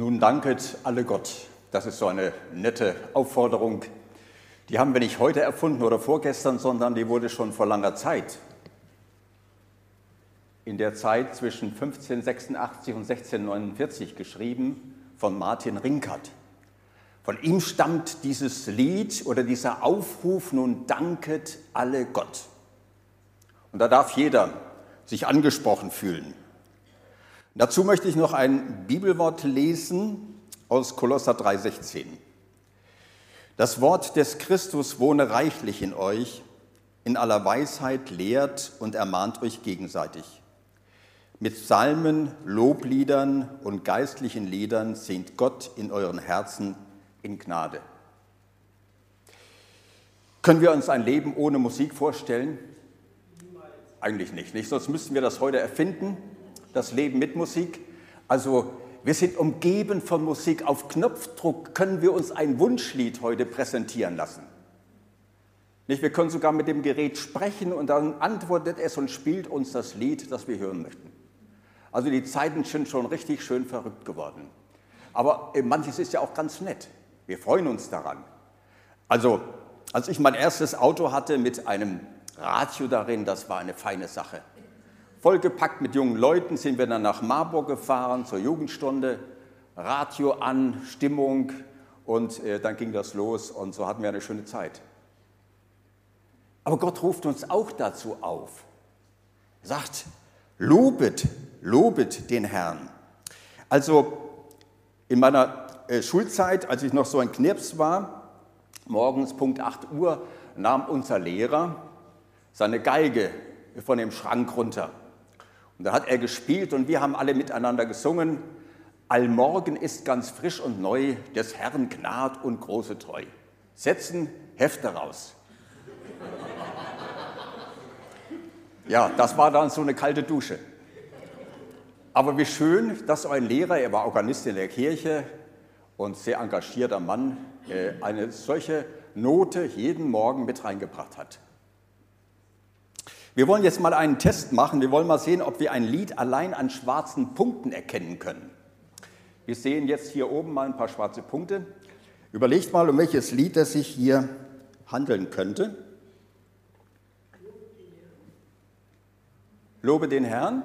Nun danket alle Gott. Das ist so eine nette Aufforderung. Die haben wir nicht heute erfunden oder vorgestern, sondern die wurde schon vor langer Zeit. In der Zeit zwischen 1586 und 1649 geschrieben von Martin Rinkert. Von ihm stammt dieses Lied oder dieser Aufruf, nun danket alle Gott. Und da darf jeder sich angesprochen fühlen. Dazu möchte ich noch ein Bibelwort lesen aus Kolosser 3,16. Das Wort des Christus wohne reichlich in euch, in aller Weisheit lehrt und ermahnt euch gegenseitig. Mit Psalmen, Lobliedern und geistlichen Liedern singt Gott in euren Herzen in Gnade. Können wir uns ein Leben ohne Musik vorstellen? Eigentlich nicht, nicht? Sonst müssten wir das heute erfinden das Leben mit Musik. Also wir sind umgeben von Musik. Auf Knopfdruck können wir uns ein Wunschlied heute präsentieren lassen. Nicht? Wir können sogar mit dem Gerät sprechen und dann antwortet es und spielt uns das Lied, das wir hören möchten. Also die Zeiten sind schon richtig schön verrückt geworden. Aber äh, manches ist ja auch ganz nett. Wir freuen uns daran. Also, als ich mein erstes Auto hatte mit einem Radio darin, das war eine feine Sache. Vollgepackt mit jungen Leuten sind wir dann nach Marburg gefahren zur Jugendstunde, Radio an, Stimmung und äh, dann ging das los und so hatten wir eine schöne Zeit. Aber Gott ruft uns auch dazu auf. Er sagt, lobet, lobet den Herrn. Also in meiner äh, Schulzeit, als ich noch so ein Knirps war, morgens Punkt 8 Uhr, nahm unser Lehrer seine Geige von dem Schrank runter und da hat er gespielt und wir haben alle miteinander gesungen. Allmorgen ist ganz frisch und neu, des Herrn Gnad und große Treu. Setzen Hefte raus. Ja, das war dann so eine kalte Dusche. Aber wie schön, dass ein Lehrer, er war Organist in der Kirche und sehr engagierter Mann, äh, eine solche Note jeden Morgen mit reingebracht hat. Wir wollen jetzt mal einen Test machen. Wir wollen mal sehen, ob wir ein Lied allein an schwarzen Punkten erkennen können. Wir sehen jetzt hier oben mal ein paar schwarze Punkte. Überlegt mal, um welches Lied es sich hier handeln könnte. Lobe den Herrn.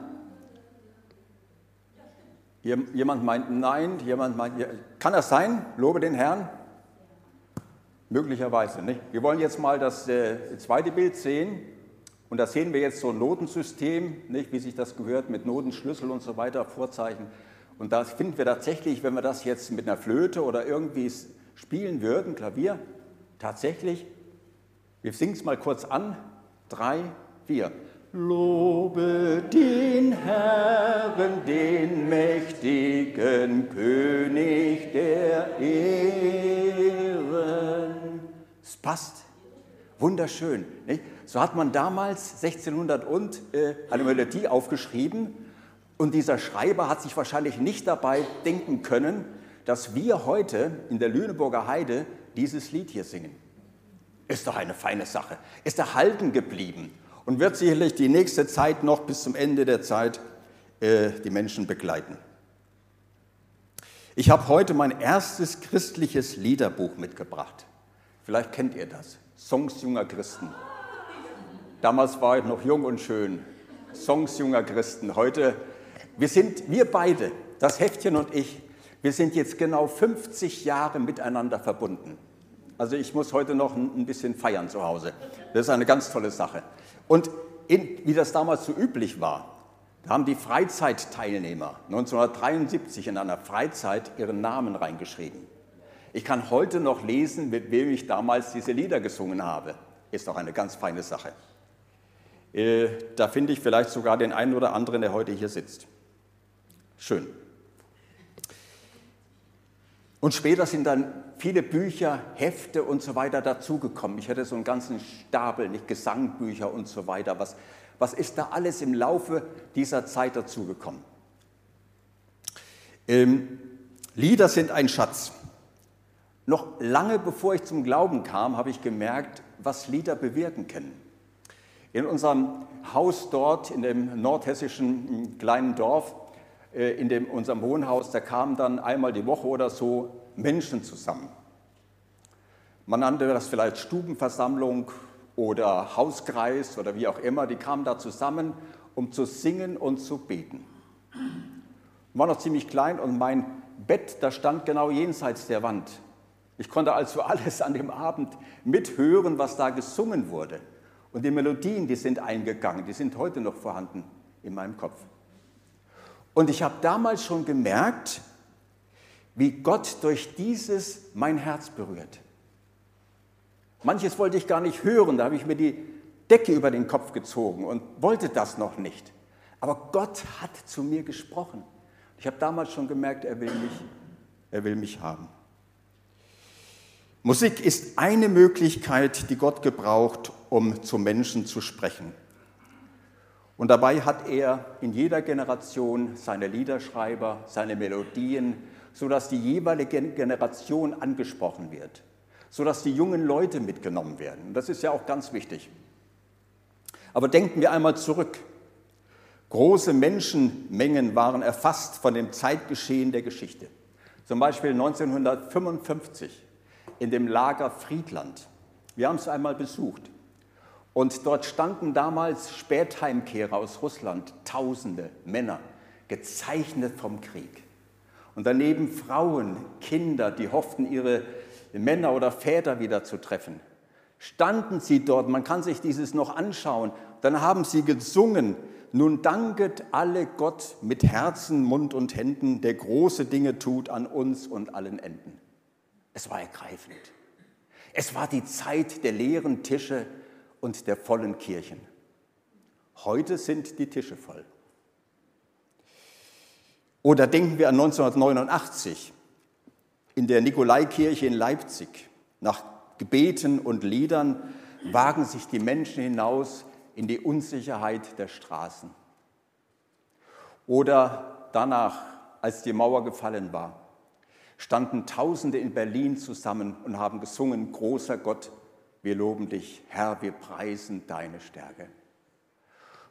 Jemand meint nein, jemand meint, kann das sein? Lobe den Herrn? Möglicherweise nicht. Wir wollen jetzt mal das äh, zweite Bild sehen. Und da sehen wir jetzt so ein Notensystem, nicht, wie sich das gehört, mit Notenschlüssel und so weiter, Vorzeichen. Und da finden wir tatsächlich, wenn wir das jetzt mit einer Flöte oder irgendwie spielen würden, Klavier, tatsächlich, wir singen es mal kurz an, drei, vier. Lobe den Herrn, den mächtigen König der Ehren. Es passt. Wunderschön. Nicht? So hat man damals 1600 und äh, eine Melodie aufgeschrieben und dieser Schreiber hat sich wahrscheinlich nicht dabei denken können, dass wir heute in der Lüneburger Heide dieses Lied hier singen. Ist doch eine feine Sache. Ist erhalten geblieben und wird sicherlich die nächste Zeit noch bis zum Ende der Zeit äh, die Menschen begleiten. Ich habe heute mein erstes christliches Liederbuch mitgebracht. Vielleicht kennt ihr das. Songs junger Christen. Damals war ich noch jung und schön. Songs junger Christen. Heute, wir sind, wir beide, das Heftchen und ich, wir sind jetzt genau 50 Jahre miteinander verbunden. Also ich muss heute noch ein bisschen feiern zu Hause. Das ist eine ganz tolle Sache. Und in, wie das damals so üblich war, da haben die Freizeitteilnehmer 1973 in einer Freizeit ihren Namen reingeschrieben. Ich kann heute noch lesen, mit wem ich damals diese Lieder gesungen habe. Ist doch eine ganz feine Sache. Äh, da finde ich vielleicht sogar den einen oder anderen, der heute hier sitzt. Schön. Und später sind dann viele Bücher, Hefte und so weiter dazugekommen. Ich hatte so einen ganzen Stapel, nicht Gesangbücher und so weiter. Was, was ist da alles im Laufe dieser Zeit dazugekommen? Ähm, Lieder sind ein Schatz. Noch lange bevor ich zum Glauben kam, habe ich gemerkt, was Lieder bewirken können. In unserem Haus dort in dem nordhessischen hm, kleinen Dorf, äh, in dem, unserem Wohnhaus, da kamen dann einmal die Woche oder so Menschen zusammen. Man nannte das vielleicht Stubenversammlung oder Hauskreis oder wie auch immer. Die kamen da zusammen, um zu singen und zu beten. Ich war noch ziemlich klein und mein Bett, da stand genau jenseits der Wand. Ich konnte also alles an dem Abend mithören, was da gesungen wurde. Und die Melodien, die sind eingegangen, die sind heute noch vorhanden in meinem Kopf. Und ich habe damals schon gemerkt, wie Gott durch dieses mein Herz berührt. Manches wollte ich gar nicht hören, da habe ich mir die Decke über den Kopf gezogen und wollte das noch nicht. Aber Gott hat zu mir gesprochen. Ich habe damals schon gemerkt, er will mich, er will mich haben. Musik ist eine Möglichkeit, die Gott gebraucht, um zu Menschen zu sprechen. Und dabei hat er in jeder Generation seine Liederschreiber, seine Melodien, sodass die jeweilige Generation angesprochen wird, sodass die jungen Leute mitgenommen werden. Das ist ja auch ganz wichtig. Aber denken wir einmal zurück. Große Menschenmengen waren erfasst von dem Zeitgeschehen der Geschichte. Zum Beispiel 1955 in dem Lager Friedland. Wir haben es einmal besucht. Und dort standen damals Spätheimkehrer aus Russland, Tausende Männer, gezeichnet vom Krieg. Und daneben Frauen, Kinder, die hofften, ihre Männer oder Väter wieder zu treffen. Standen sie dort, man kann sich dieses noch anschauen, dann haben sie gesungen, nun danket alle Gott mit Herzen, Mund und Händen, der große Dinge tut an uns und allen Enden. Es war ergreifend. Es war die Zeit der leeren Tische und der vollen Kirchen. Heute sind die Tische voll. Oder denken wir an 1989 in der Nikolaikirche in Leipzig. Nach Gebeten und Liedern wagen sich die Menschen hinaus in die Unsicherheit der Straßen. Oder danach, als die Mauer gefallen war, standen Tausende in Berlin zusammen und haben gesungen, großer Gott, wir loben dich, Herr, wir preisen deine Stärke.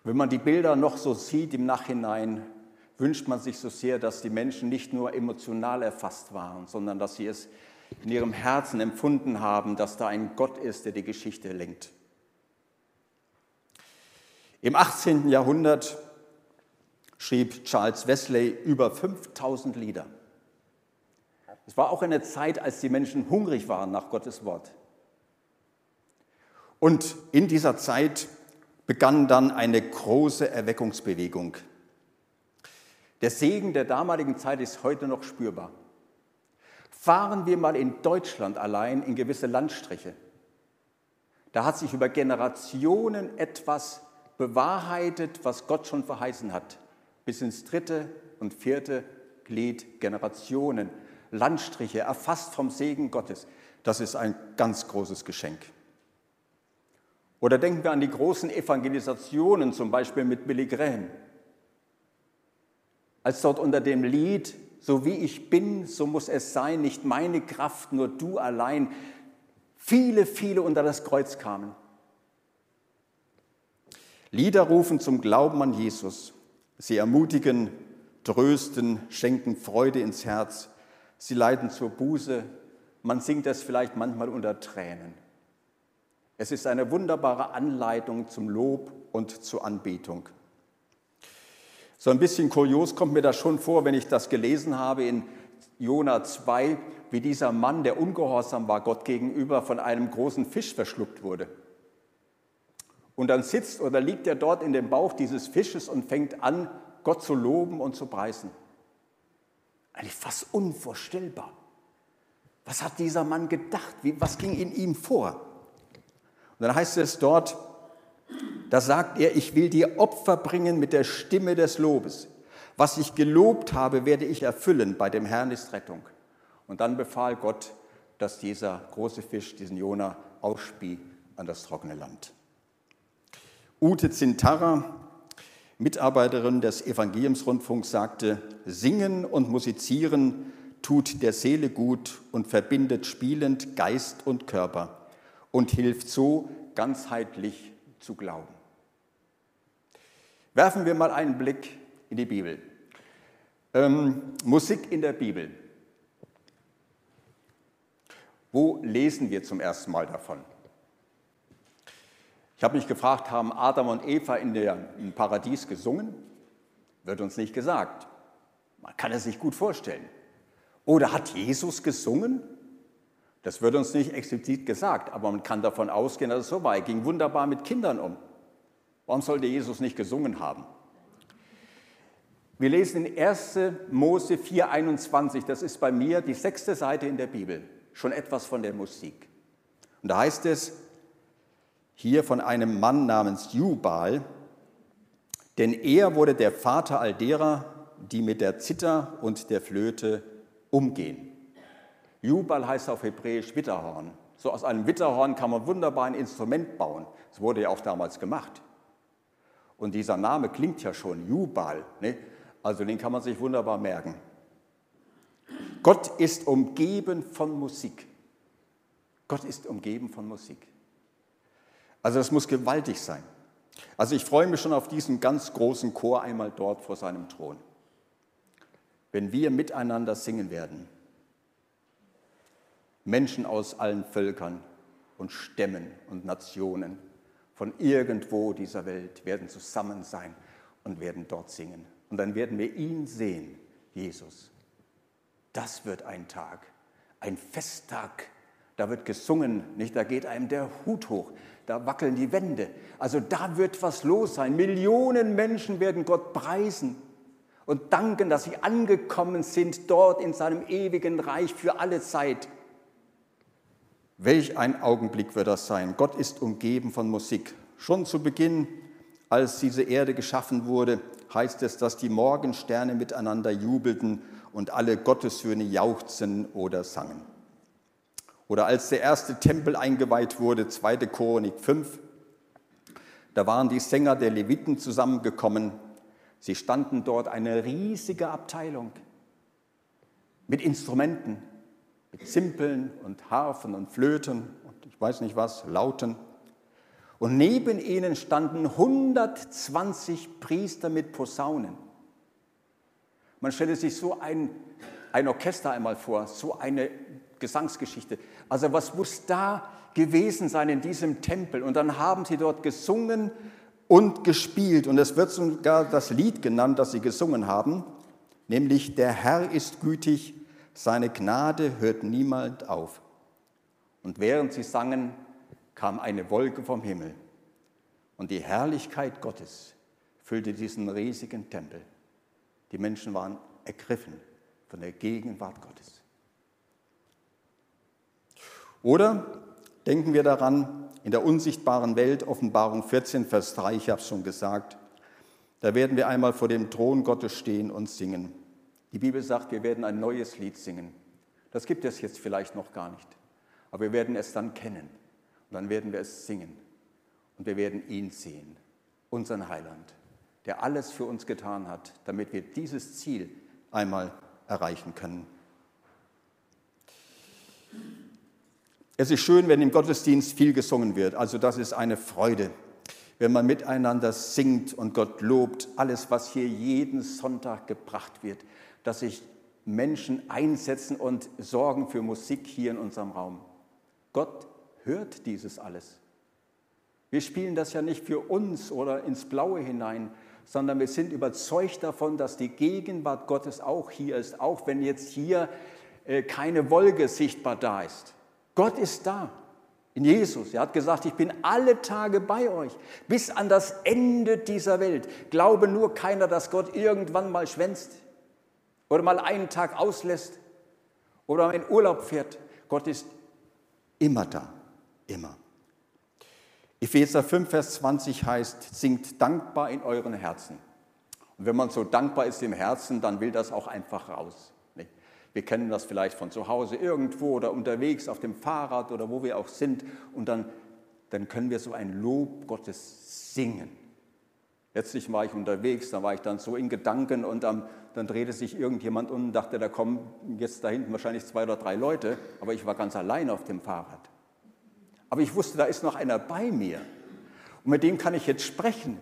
Wenn man die Bilder noch so sieht im Nachhinein, wünscht man sich so sehr, dass die Menschen nicht nur emotional erfasst waren, sondern dass sie es in ihrem Herzen empfunden haben, dass da ein Gott ist, der die Geschichte lenkt. Im 18. Jahrhundert schrieb Charles Wesley über 5000 Lieder. Es war auch eine Zeit, als die Menschen hungrig waren nach Gottes Wort. Und in dieser Zeit begann dann eine große Erweckungsbewegung. Der Segen der damaligen Zeit ist heute noch spürbar. Fahren wir mal in Deutschland allein in gewisse Landstriche. Da hat sich über Generationen etwas bewahrheitet, was Gott schon verheißen hat, bis ins dritte und vierte Glied Generationen. Landstriche, erfasst vom Segen Gottes. Das ist ein ganz großes Geschenk. Oder denken wir an die großen Evangelisationen, zum Beispiel mit Billy Graham. Als dort unter dem Lied, so wie ich bin, so muss es sein, nicht meine Kraft, nur du allein, viele, viele unter das Kreuz kamen. Lieder rufen zum Glauben an Jesus. Sie ermutigen, trösten, schenken Freude ins Herz sie leiten zur Buße. Man singt es vielleicht manchmal unter Tränen. Es ist eine wunderbare Anleitung zum Lob und zur Anbetung. So ein bisschen kurios kommt mir das schon vor, wenn ich das gelesen habe in Jona 2, wie dieser Mann, der ungehorsam war Gott gegenüber, von einem großen Fisch verschluckt wurde. Und dann sitzt oder liegt er dort in dem Bauch dieses Fisches und fängt an, Gott zu loben und zu preisen. Eigentlich fast unvorstellbar. Was hat dieser Mann gedacht? Was ging in ihm vor? Und dann heißt es dort, da sagt er, ich will dir Opfer bringen mit der Stimme des Lobes. Was ich gelobt habe, werde ich erfüllen. Bei dem Herrn ist Rettung. Und dann befahl Gott, dass dieser große Fisch diesen Jona ausspie an das trockene Land. Ute Zintarra Mitarbeiterin des Evangeliumsrundfunks sagte, Singen und Musizieren tut der Seele gut und verbindet spielend Geist und Körper und hilft so ganzheitlich zu glauben. Werfen wir mal einen Blick in die Bibel. Ähm, Musik in der Bibel. Wo lesen wir zum ersten Mal davon? Ich habe mich gefragt, haben Adam und Eva in der, im Paradies gesungen? Wird uns nicht gesagt. Man kann es sich gut vorstellen. Oder hat Jesus gesungen? Das wird uns nicht explizit gesagt, aber man kann davon ausgehen, dass es so war. Er ging wunderbar mit Kindern um. Warum sollte Jesus nicht gesungen haben? Wir lesen in 1. Mose 4,21, das ist bei mir die sechste Seite in der Bibel, schon etwas von der Musik. Und da heißt es hier von einem Mann namens Jubal, denn er wurde der Vater all derer, die mit der Zither und der Flöte umgehen. Jubal heißt auf Hebräisch Witterhorn. So aus einem Witterhorn kann man wunderbar ein Instrument bauen. Das wurde ja auch damals gemacht. Und dieser Name klingt ja schon, Jubal. Ne? Also den kann man sich wunderbar merken. Gott ist umgeben von Musik. Gott ist umgeben von Musik. Also das muss gewaltig sein. Also ich freue mich schon auf diesen ganz großen Chor einmal dort vor seinem Thron. Wenn wir miteinander singen werden, Menschen aus allen Völkern und Stämmen und Nationen von irgendwo dieser Welt werden zusammen sein und werden dort singen. Und dann werden wir ihn sehen, Jesus. Das wird ein Tag, ein Festtag. Da wird gesungen, nicht? Da geht einem der Hut hoch, da wackeln die Wände. Also da wird was los sein. Millionen Menschen werden Gott preisen und danken, dass sie angekommen sind dort in seinem ewigen Reich für alle Zeit. Welch ein Augenblick wird das sein. Gott ist umgeben von Musik. Schon zu Beginn, als diese Erde geschaffen wurde, heißt es, dass die Morgensterne miteinander jubelten und alle Gottessöhne jauchzen oder sangen. Oder als der erste Tempel eingeweiht wurde, 2. Chronik 5, da waren die Sänger der Leviten zusammengekommen. Sie standen dort eine riesige Abteilung mit Instrumenten, mit Zimpeln und Harfen und Flöten und ich weiß nicht was, Lauten. Und neben ihnen standen 120 Priester mit Posaunen. Man stelle sich so ein, ein Orchester einmal vor, so eine Gesangsgeschichte. Also was muss da gewesen sein in diesem Tempel? Und dann haben sie dort gesungen und gespielt. Und es wird sogar das Lied genannt, das sie gesungen haben, nämlich Der Herr ist gütig, seine Gnade hört niemand auf. Und während sie sangen, kam eine Wolke vom Himmel und die Herrlichkeit Gottes füllte diesen riesigen Tempel. Die Menschen waren ergriffen von der Gegenwart Gottes. Oder denken wir daran, in der unsichtbaren Welt, Offenbarung 14, Vers 3, ich habe es schon gesagt, da werden wir einmal vor dem Thron Gottes stehen und singen. Die Bibel sagt, wir werden ein neues Lied singen. Das gibt es jetzt vielleicht noch gar nicht, aber wir werden es dann kennen und dann werden wir es singen und wir werden ihn sehen, unseren Heiland, der alles für uns getan hat, damit wir dieses Ziel einmal erreichen können. Es ist schön, wenn im Gottesdienst viel gesungen wird. Also das ist eine Freude, wenn man miteinander singt und Gott lobt. Alles, was hier jeden Sonntag gebracht wird, dass sich Menschen einsetzen und sorgen für Musik hier in unserem Raum. Gott hört dieses alles. Wir spielen das ja nicht für uns oder ins Blaue hinein, sondern wir sind überzeugt davon, dass die Gegenwart Gottes auch hier ist, auch wenn jetzt hier äh, keine Wolke sichtbar da ist. Gott ist da. In Jesus. Er hat gesagt, ich bin alle Tage bei euch, bis an das Ende dieser Welt. Glaube nur keiner, dass Gott irgendwann mal schwänzt oder mal einen Tag auslässt oder mal in Urlaub fährt. Gott ist immer da, immer. Epheser 5, Vers 20 heißt, singt dankbar in euren Herzen. Und wenn man so dankbar ist im Herzen, dann will das auch einfach raus. Wir kennen das vielleicht von zu Hause irgendwo oder unterwegs auf dem Fahrrad oder wo wir auch sind und dann, dann können wir so ein Lob Gottes singen. Letztlich war ich unterwegs, da war ich dann so in Gedanken und dann, dann drehte sich irgendjemand um und dachte, da kommen jetzt da hinten wahrscheinlich zwei oder drei Leute, aber ich war ganz allein auf dem Fahrrad. Aber ich wusste, da ist noch einer bei mir und mit dem kann ich jetzt sprechen,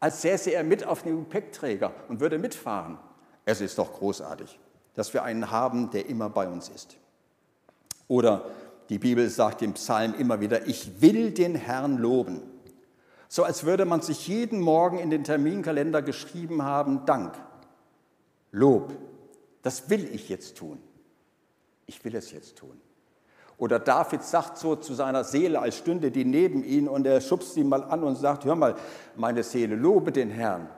als säße er mit auf dem Gepäckträger und würde mitfahren. Es ist doch großartig, dass wir einen haben, der immer bei uns ist. Oder die Bibel sagt im Psalm immer wieder, ich will den Herrn loben. So als würde man sich jeden Morgen in den Terminkalender geschrieben haben, Dank, Lob, das will ich jetzt tun. Ich will es jetzt tun. Oder David sagt so zu seiner Seele, als stünde die neben ihn und er schubst sie mal an und sagt, hör mal, meine Seele, lobe den Herrn,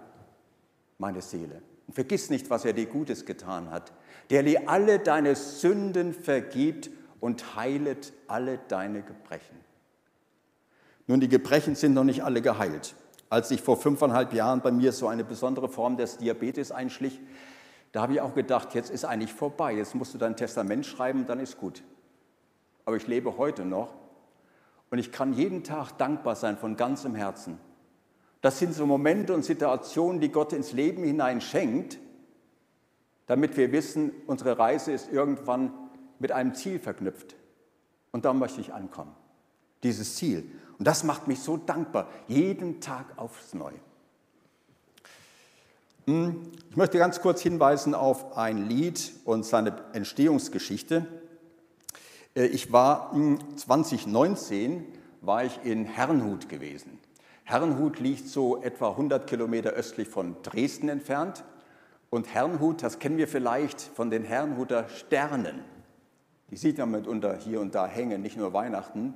meine Seele. Und vergiss nicht, was er dir Gutes getan hat, der dir alle deine Sünden vergibt und heilet alle deine Gebrechen. Nun, die Gebrechen sind noch nicht alle geheilt. Als sich vor fünfeinhalb Jahren bei mir so eine besondere Form des Diabetes einschlich, da habe ich auch gedacht, jetzt ist eigentlich vorbei, jetzt musst du dein Testament schreiben, dann ist gut aber ich lebe heute noch und ich kann jeden Tag dankbar sein von ganzem Herzen. Das sind so Momente und Situationen, die Gott ins Leben hinein schenkt, damit wir wissen, unsere Reise ist irgendwann mit einem Ziel verknüpft. Und da möchte ich ankommen. Dieses Ziel. Und das macht mich so dankbar, jeden Tag aufs Neue. Hm, ich möchte ganz kurz hinweisen auf ein Lied und seine Entstehungsgeschichte. Äh, ich war 2019 hm, war ich in Herrnhut gewesen. Herrnhut liegt so etwa 100 Kilometer östlich von Dresden entfernt. Und Herrnhut, das kennen wir vielleicht von den Herrnhuter Sternen. Die sieht man mitunter hier und da hängen, nicht nur Weihnachten.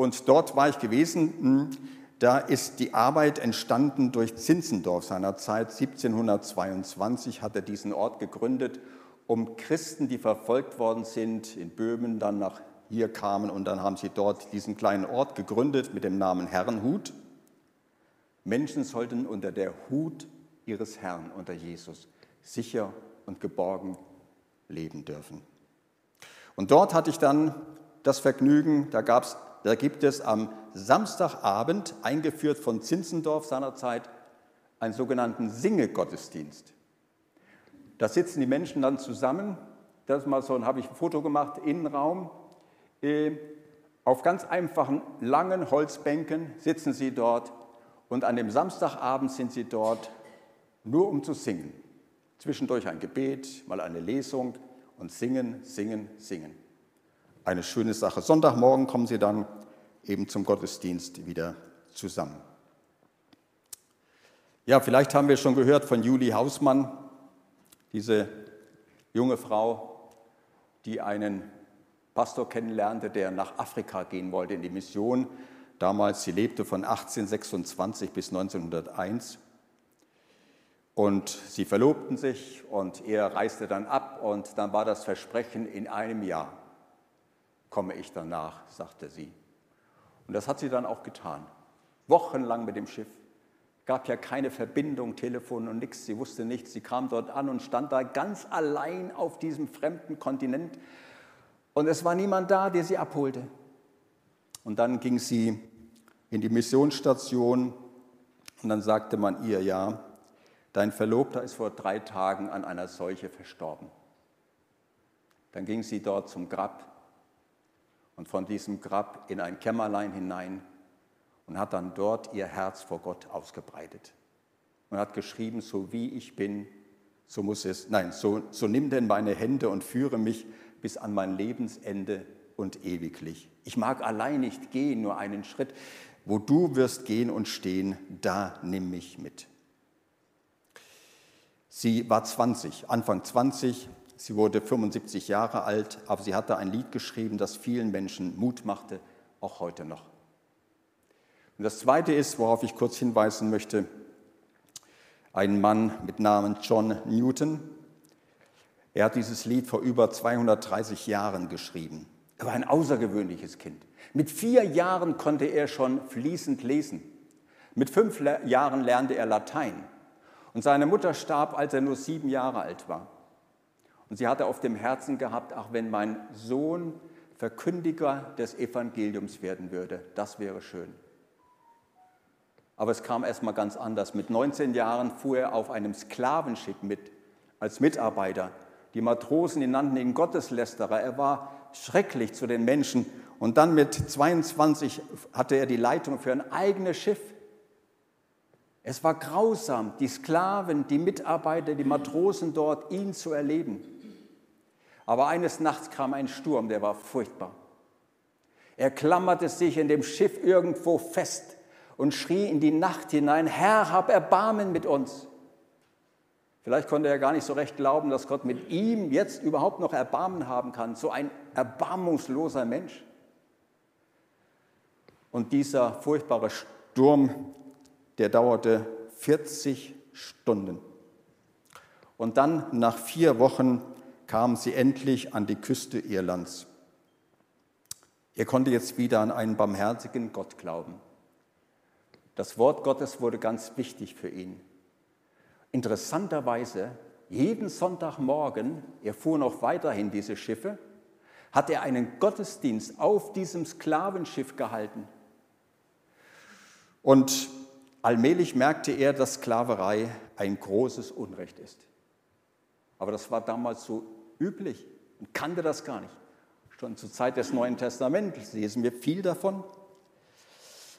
Und dort war ich gewesen. Hm, da ist die Arbeit entstanden durch Zinzendorf seinerzeit. 1722 hat er diesen Ort gegründet um Christen, die verfolgt worden sind, in Böhmen dann nach hier kamen und dann haben sie dort diesen kleinen Ort gegründet mit dem Namen Herrenhut. Menschen sollten unter der Hut ihres Herrn, unter Jesus, sicher und geborgen leben dürfen. Und dort hatte ich dann das Vergnügen, da, gab's, da gibt es am Samstagabend, eingeführt von Zinzendorf seinerzeit, einen sogenannten Singegottesdienst. Da sitzen die Menschen dann zusammen. Das ist mal so, habe ich ein Foto gemacht, Innenraum. Äh, auf ganz einfachen, langen Holzbänken sitzen sie dort und an dem Samstagabend sind sie dort nur um zu singen. Zwischendurch ein Gebet, mal eine Lesung und singen, singen, singen. Eine schöne Sache. Sonntagmorgen kommen sie dann eben zum Gottesdienst wieder zusammen. Ja, vielleicht haben wir schon gehört von Julie Hausmann, diese junge Frau, die einen Pastor kennenlernte, der nach Afrika gehen wollte in die Mission. Damals, sie lebte von 1826 bis 1901. Und sie verlobten sich und er reiste dann ab und dann war das Versprechen, in einem Jahr komme ich danach, sagte sie. Und das hat sie dann auch getan. Wochenlang mit dem Schiff gab ja keine Verbindung, Telefon und nichts. Sie wusste nichts. Sie kam dort an und stand da ganz allein auf diesem fremden Kontinent. Und es war niemand da, der sie abholte. Und dann ging sie in die Missionsstation und dann sagte man ihr, ja, dein Verlobter ist vor drei Tagen an einer Seuche verstorben. Dann ging sie dort zum Grab und von diesem Grab in ein Kämmerlein hinein und hat dann dort ihr Herz vor Gott ausgebreitet und hat geschrieben, so wie ich bin, so muss es, nein, so, so nimm denn meine Hände und führe mich bis an mein Lebensende und ewiglich. Ich mag allein nicht gehen, nur einen Schritt. Wo du wirst gehen und stehen, da nimm mich mit. Sie war 20, Anfang 20, sie wurde 75 Jahre alt, aber sie hatte ein Lied geschrieben, das vielen Menschen Mut machte, auch heute noch. Und das Zweite ist, worauf ich kurz hinweisen möchte, ein Mann mit Namen John Newton. Er hat dieses Lied vor über 230 Jahren geschrieben. Er war ein außergewöhnliches Kind. Mit vier Jahren konnte er schon fließend lesen. Mit fünf Jahren lernte er Latein. Und seine Mutter starb, als er nur sieben Jahre alt war. Und sie hatte auf dem Herzen gehabt, ach, wenn mein Sohn Verkündiger des Evangeliums werden würde, das wäre schön. Aber es kam erst mal ganz anders. Mit 19 Jahren fuhr er auf einem Sklavenschiff mit als Mitarbeiter. Die Matrosen die nannten ihn Gotteslästerer. Er war schrecklich zu den Menschen. Und dann mit 22 hatte er die Leitung für ein eigenes Schiff. Es war grausam, die Sklaven, die Mitarbeiter, die Matrosen dort, ihn zu erleben. Aber eines Nachts kam ein Sturm, der war furchtbar. Er klammerte sich in dem Schiff irgendwo fest und schrie in die Nacht hinein, Herr, hab Erbarmen mit uns. Vielleicht konnte er gar nicht so recht glauben, dass Gott mit ihm jetzt überhaupt noch Erbarmen haben kann, so ein erbarmungsloser Mensch. Und dieser furchtbare Sturm, der dauerte 40 Stunden. Und dann, nach vier Wochen, kamen sie endlich an die Küste Irlands. Er konnte jetzt wieder an einen barmherzigen Gott glauben. Das Wort Gottes wurde ganz wichtig für ihn. Interessanterweise, jeden Sonntagmorgen, er fuhr noch weiterhin diese Schiffe, hat er einen Gottesdienst auf diesem Sklavenschiff gehalten. Und allmählich merkte er, dass Sklaverei ein großes Unrecht ist. Aber das war damals so üblich und kannte das gar nicht. Schon zur Zeit des Neuen Testaments lesen wir viel davon.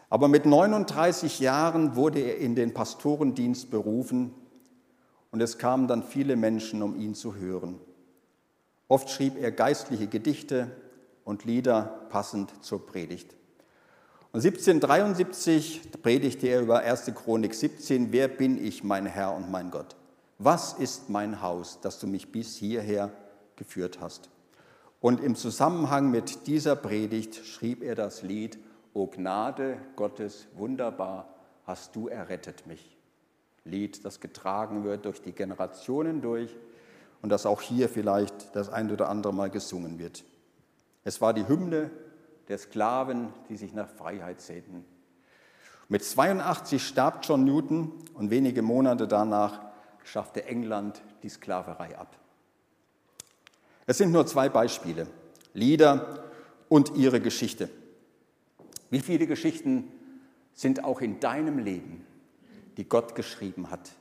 Aber mit 39 Jahren wurde er in den Pastorendienst berufen und es kamen dann viele Menschen, um ihn zu hören. Oft schrieb er geistliche Gedichte und Lieder passend zur Predigt. Und 1773 predigte er über 1. Chronik 17, Wer bin ich, mein Herr und mein Gott? Was ist mein Haus, dass du mich bis hierher geführt hast? Und im Zusammenhang mit dieser Predigt schrieb er das Lied, O Gnade Gottes, wunderbar hast du errettet mich. Lied, das getragen wird durch die Generationen durch und das auch hier vielleicht das ein oder andere Mal gesungen wird. Es war die Hymne der Sklaven, die sich nach Freiheit sehnten. Mit 82 starb John Newton und wenige Monate danach schaffte England die Sklaverei ab. Es sind nur zwei Beispiele, Lieder und ihre Geschichte. Wie viele Geschichten sind auch in deinem Leben, die Gott geschrieben hat?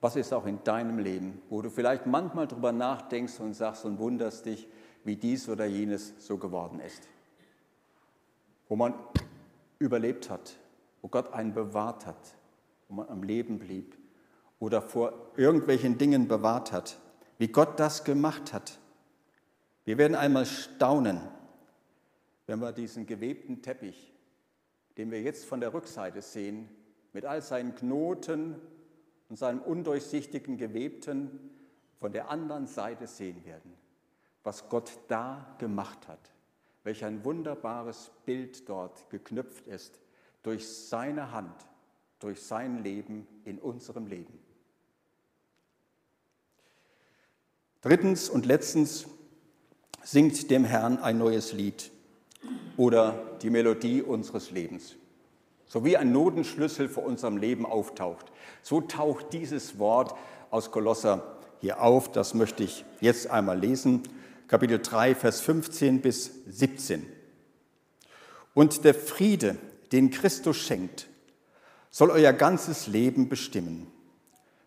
Was ist auch in deinem Leben, wo du vielleicht manchmal darüber nachdenkst und sagst und wunderst dich, wie dies oder jenes so geworden ist? Wo man überlebt hat, wo Gott einen bewahrt hat, wo man am Leben blieb oder vor irgendwelchen Dingen bewahrt hat wie Gott das gemacht hat. Wir werden einmal staunen, wenn wir diesen gewebten Teppich, den wir jetzt von der Rückseite sehen, mit all seinen Knoten und seinem undurchsichtigen Gewebten von der anderen Seite sehen werden, was Gott da gemacht hat, welch ein wunderbares Bild dort geknüpft ist durch seine Hand, durch sein Leben in unserem Leben. Drittens und letztens singt dem Herrn ein neues Lied oder die Melodie unseres Lebens. So wie ein Notenschlüssel vor unserem Leben auftaucht, so taucht dieses Wort aus Kolosser hier auf. Das möchte ich jetzt einmal lesen. Kapitel 3, Vers 15 bis 17. Und der Friede, den Christus schenkt, soll euer ganzes Leben bestimmen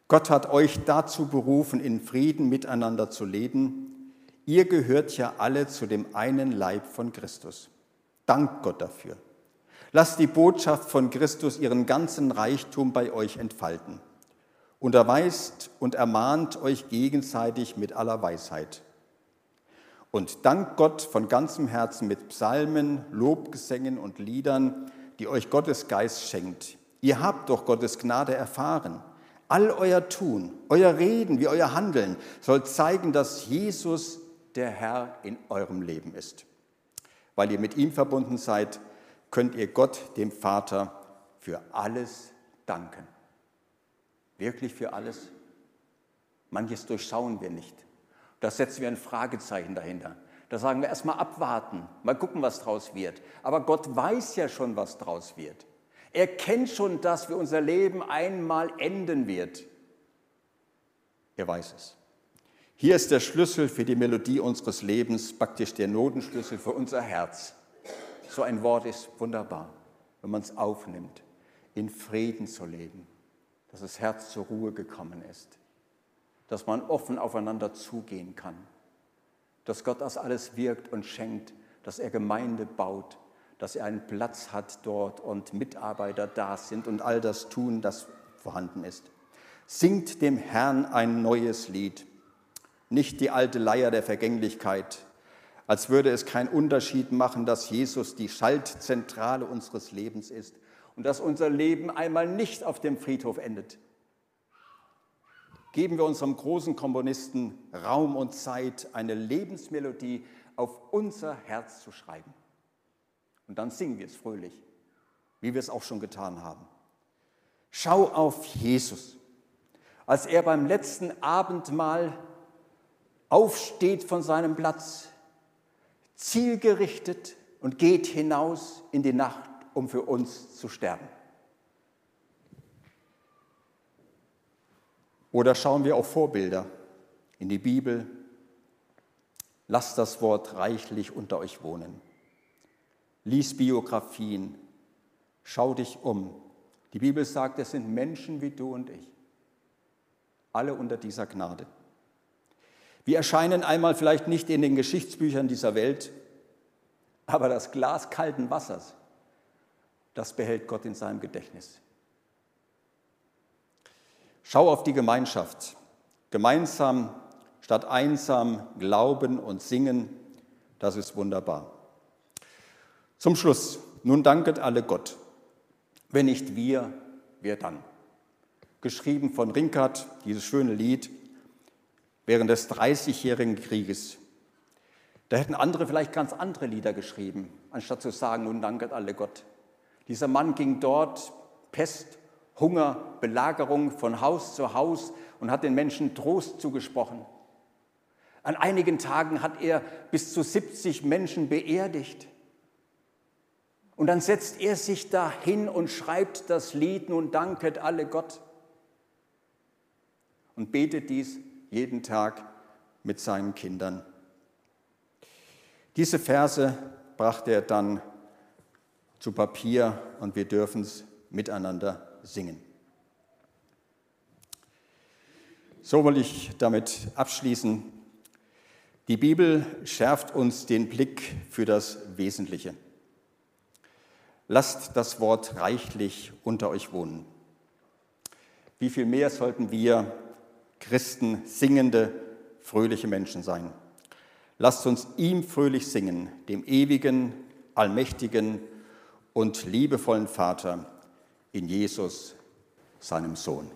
Gott hat euch dazu berufen, in Frieden miteinander zu leben. Ihr gehört ja alle zu dem einen Leib von Christus. Dank Gott dafür. Lasst die Botschaft von Christus ihren ganzen Reichtum bei euch entfalten. Unterweist und ermahnt euch gegenseitig mit aller Weisheit. Und dankt Gott von ganzem Herzen mit Psalmen, Lobgesängen und Liedern, die euch Gottes Geist schenkt. Ihr habt doch Gottes Gnade erfahren. All euer Tun, euer Reden wie euer Handeln soll zeigen, dass Jesus der Herr in eurem Leben ist. Weil ihr mit ihm verbunden seid, könnt ihr Gott, dem Vater, für alles danken. Wirklich für alles? Manches durchschauen wir nicht. Da setzen wir ein Fragezeichen dahinter. Da sagen wir erstmal abwarten, mal gucken, was draus wird. Aber Gott weiß ja schon, was draus wird. Er kennt schon das, wie unser Leben einmal enden wird. Er weiß es. Hier ist der Schlüssel für die Melodie unseres Lebens, praktisch der Notenschlüssel für unser Herz. So ein Wort ist wunderbar, wenn man es aufnimmt, in Frieden zu leben, dass das Herz zur Ruhe gekommen ist, dass man offen aufeinander zugehen kann, dass Gott das alles wirkt und schenkt, dass er Gemeinde baut, dass er einen Platz hat dort und Mitarbeiter da sind und all das tun, das vorhanden ist. Singt dem Herrn ein neues Lied, nicht die alte Leier der Vergänglichkeit, als würde es keinen Unterschied machen, dass Jesus die Schaltzentrale unseres Lebens ist und dass unser Leben einmal nicht auf dem Friedhof endet. Geben wir unserem großen Komponisten Raum und Zeit, eine Lebensmelodie auf unser Herz zu schreiben. Und dann singen wir es fröhlich, wie wir es auch schon getan haben. Schau auf Jesus, als er beim letzten Abendmahl aufsteht von seinem Platz, zielgerichtet und geht hinaus in die Nacht, um für uns zu sterben. Oder schauen wir auf Vorbilder in die Bibel. Lasst das Wort reichlich unter euch wohnen lies Biografien, schau dich um. Die Bibel sagt, es sind Menschen wie du und ich, alle unter dieser Gnade. Wir erscheinen einmal vielleicht nicht in den Geschichtsbüchern dieser Welt, aber das Glas kalten Wassers, das behält Gott in seinem Gedächtnis. Schau auf die Gemeinschaft. Gemeinsam statt einsam glauben und singen, das ist wunderbar. Zum Schluss, nun danket alle Gott. Wenn nicht wir, wer dann? Geschrieben von Rinkert, dieses schöne Lied, während des Dreißigjährigen Krieges. Da hätten andere vielleicht ganz andere Lieder geschrieben, anstatt zu sagen, nun danket alle Gott. Dieser Mann ging dort, Pest, Hunger, Belagerung von Haus zu Haus und hat den Menschen Trost zugesprochen. An einigen Tagen hat er bis zu 70 Menschen beerdigt. Und dann setzt er sich da hin und schreibt das Lied, nun danket alle Gott. Und betet dies jeden Tag mit seinen Kindern. Diese Verse brachte er dann zu Papier und wir dürfen es miteinander singen. So will ich damit abschließen. Die Bibel schärft uns den Blick für das Wesentliche. Lasst das Wort reichlich unter euch wohnen. Wie viel mehr sollten wir Christen singende, fröhliche Menschen sein? Lasst uns ihm fröhlich singen, dem ewigen, allmächtigen und liebevollen Vater in Jesus, seinem Sohn.